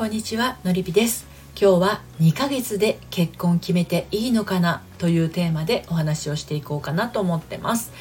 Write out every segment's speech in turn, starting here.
こんにちはのりぴです。今日は2ヶ月で結婚決めていいのかなというテーマでお話をしていこうかなと思ってます。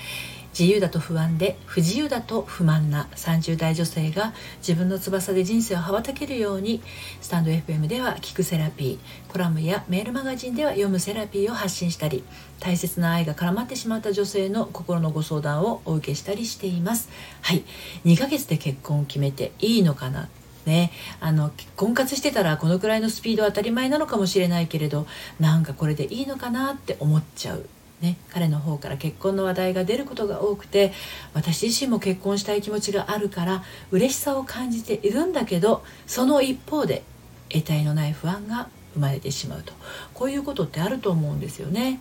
自由だと不安で不自由だと不満な30代女性が自分の翼で人生を羽ばたけるようにスタンド FM では聞くセラピーコラムやメールマガジンでは読むセラピーを発信したり大切な愛が絡まってしまった女性の心のご相談をお受けしたりしています。はい2ヶ月で結婚を決めていいのかなね。あの婚活してたらこのくらいのスピードは当たり前なのかもしれないけれどなんかこれでいいのかなって思っちゃう。ね、彼の方から結婚の話題が出ることが多くて私自身も結婚したい気持ちがあるから嬉しさを感じているんだけどその一方で得体のない不安が生まれてしまうと。こういうことってあると思うんですよね。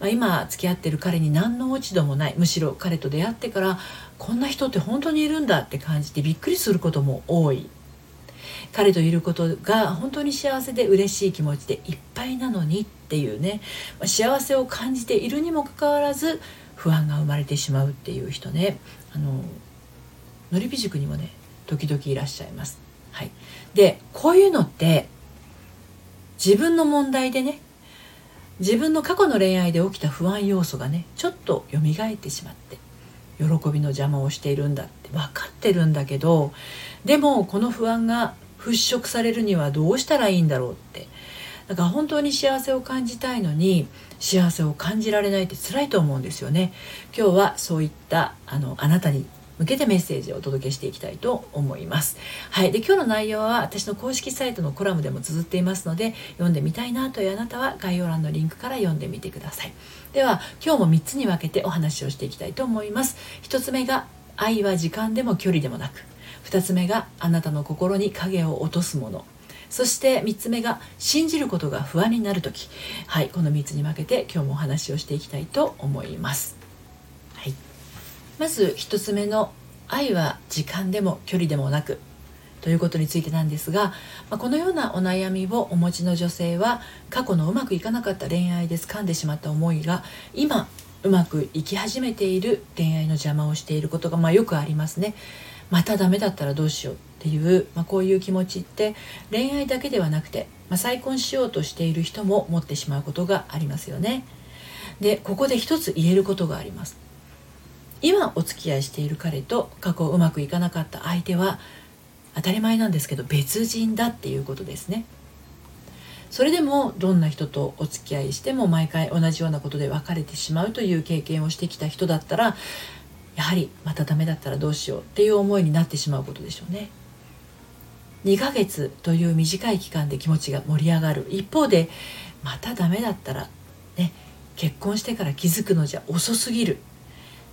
まあ、今付き合ってる彼に何の落ち度もないむしろ彼と出会ってからこんな人って本当にいるんだって感じてびっくりすることも多い。彼といることが本当に幸せで嬉しい気持ちでいっぱいなのにっていうね幸せを感じているにもかかわらず不安が生まれてしまうっていう人ねあののりび塾にもね時々いらっしゃいます。はい、でこういうのって自分の問題でね自分の過去の恋愛で起きた不安要素がねちょっと蘇ってしまって喜びの邪魔をしているんだって分かってるんだけどでもこの不安が払拭されるにはどうしたらいいんだろうってだから本当に幸せを感じたいのに幸せを感じられないって辛いと思うんですよね今日はそういったあのあなたに向けてメッセージをお届けしていきたいと思います。はい、で今日の内容は私の公式サイトのコラムでも綴っていますので読んでみたいなというあなたは概要欄のリンクから読んでみてください。では今日も3つに分けてお話をしていきたいと思います。1つ目が愛は時間でも距離でもなく2つ目があなたの心に影を落とすもの。そして3つ目が信じることが不安になる時。はいこの3つに分けて今日もお話をしていきたいと思います、はい、まず1つ目の愛は時間でも距離でもなくということについてなんですが、まあ、このようなお悩みをお持ちの女性は過去のうまくいかなかった恋愛で掴んでしまった思いが今うまくいき始めている恋愛の邪魔をしていることがまあよくありますね。またダメだったらどうしようっていう、まあ、こういう気持ちって恋愛だけではなくて、まあ、再婚しようとしている人も持ってしまうことがありますよね。でここで一つ言えることがあります。今お付き合いしている彼と過去うまくいかなかった相手は当たり前なんですけど別人だっていうことですね。それでもどんな人とお付き合いしても毎回同じようなことで別れてしまうという経験をしてきた人だったらやはりまたダメだったらどうしようっていう思いになってしまうことでしょうね。2ヶ月という短い期間で気持ちが盛り上がる。一方でまたダメだったらね結婚してから気づくのじゃ遅すぎる。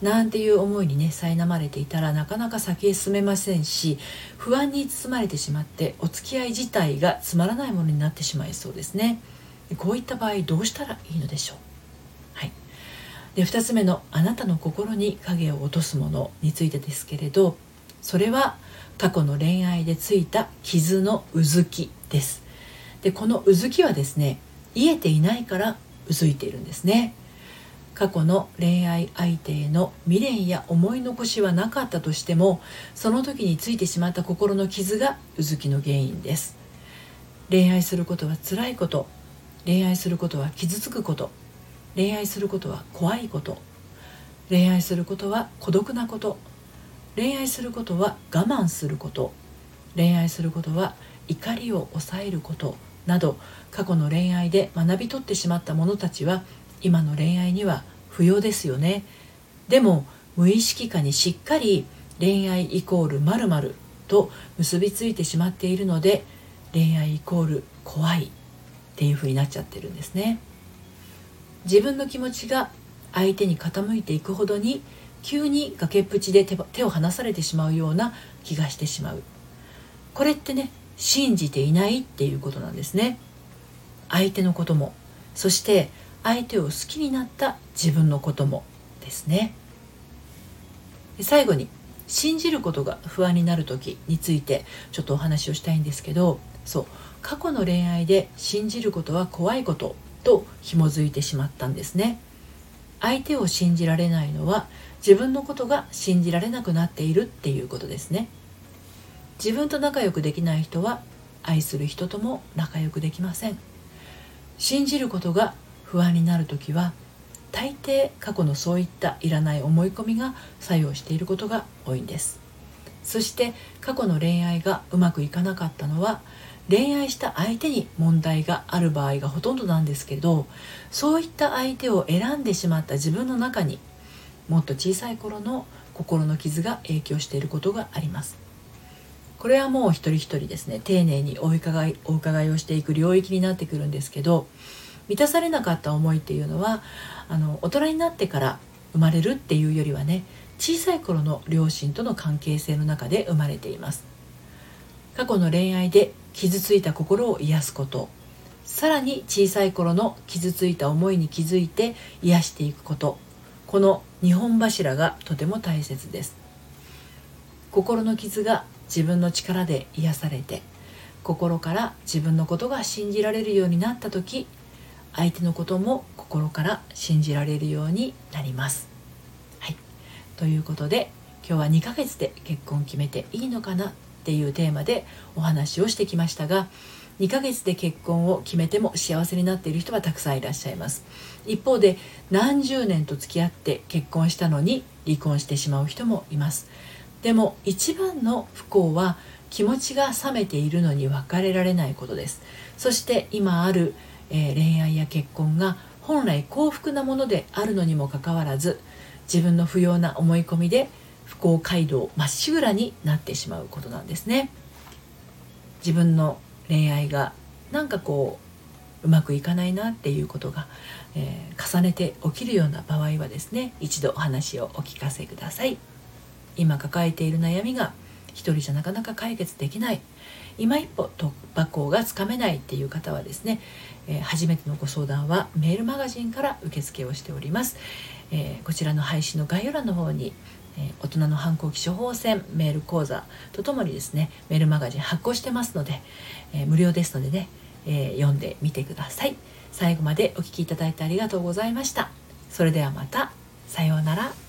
なんていう思いにね苛まれていたらなかなか先へ進めませんし不安に包まれてしまってお付き合い自体がつまらないものになってしまいそうですね。こういった場合どうしたらいいのでしょう？で2つ目のあなたの心に影を落とすものについてですけれどそれは過去の恋愛でついた傷のうずきです。でこのうずきはですね癒えていないからうずいているんですね。過去の恋愛相手への未練や思い残しはなかったとしてもその時についてしまった心の傷がうずきの原因です。恋愛することは辛いこと。恋愛することは傷つくこと。恋愛することは怖いこと。恋愛することは孤独なこと。恋愛することは我慢すること。恋愛することは怒りを抑えること。など過去の恋愛で学び取ってしまった者たちは今の恋愛には不要ですよね。でも無意識下にしっかり恋愛イコール〇〇と結びついてしまっているので恋愛イコール怖いっていう風になっちゃってるんですね。自分の気持ちが相手に傾いていくほどに急に崖っぷちで手を離されてしまうような気がしてしまう。これってね信じていないっていうことなんですね。相手のことも。そして相手を好きになった自分のことも。ですね。最後に信じることが不安になる時についてちょっとお話をしたいんですけどそう過去の恋愛で信じることは怖いことと紐づいてしまったんですね。相手を信じられないのは自分のことが信じられなくなっているっていうことですね。自分と仲良くできない人は愛する人とも仲良くできません。信じることが不安になる時は大抵過去のそういったいらない思い込みが作用していることが多いんです。そして過去の恋愛がうまくいかなかったのは恋愛した相手に問題がある場合がほとんどなんですけどそういった相手を選んでしまった自分の中にもっと小さい頃の心の傷が影響していることがあります。これはもう一人一人ですね丁寧にお伺いお伺いをしていく領域になってくるんですけど満たされなかった思いっていうのはあの大人になってから生まれるっていうよりはね小さい頃の両親との関係性の中で生まれています。過去の恋愛で傷ついた心を癒すこと。さらに小さい頃の傷ついた思いに気づいて癒していくこと。この2本柱がとても大切です。心の傷が自分の力で癒されて心から自分のことが信じられるようになった時相手のことも心から信じられるようになります。はい、ということで今日は2ヶ月で結婚決めていいのかな？っていうテーマでお話をしてきましたが2ヶ月で結婚を決めても幸せになっている人はたくさんいらっしゃいます。一方で何十年と付き合って結婚したのに離婚してしまう人もいます。でも一番の不幸は気持ちが冷めているのに別れられないことです。そして今ある、えー、恋愛や結婚が本来幸福なものであるのにもかかわらず自分の不要な思い込みで不幸街道まっしぐらになってしまうことなんですね。自分の恋愛がなんかこううまくいかないなっていうことが、えー、重ねて起きるような場合はですね一度お話をお聞かせください。今抱えている悩みが一人じゃなかなか解決できない。今一歩突破口がつかめないっていう方はですね、えー、初めてのご相談はメールマガジンから受付をしております、えー、こちらの配信の概要欄の方にえ大人の反抗期処方箋メール講座とともにですねメールマガジン発行してますので、え、無料ですのでね、え読んでみてください。最後までお聴きいただいてありがとうございました。それではまた。さようなら。